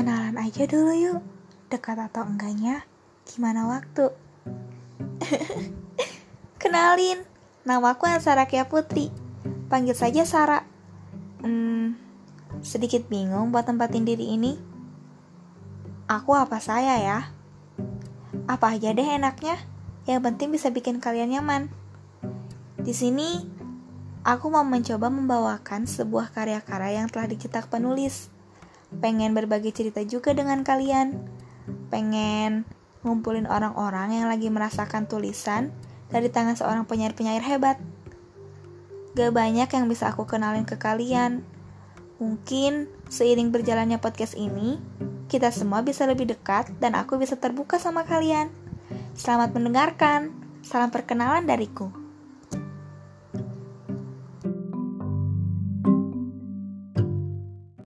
Kenalan aja dulu yuk. Dekat atau enggaknya, gimana waktu? Kenalin, namaku Ansarakia Putri. Panggil saja Sara. Hmm, sedikit bingung buat tempatin diri ini. Aku apa saya ya? Apa aja deh enaknya. Yang penting bisa bikin kalian nyaman. Di sini, aku mau mencoba membawakan sebuah karya-karya yang telah dicetak penulis. Pengen berbagi cerita juga dengan kalian. Pengen ngumpulin orang-orang yang lagi merasakan tulisan dari tangan seorang penyair-penyair hebat. Gak banyak yang bisa aku kenalin ke kalian. Mungkin seiring berjalannya podcast ini, kita semua bisa lebih dekat dan aku bisa terbuka sama kalian. Selamat mendengarkan. Salam perkenalan dariku.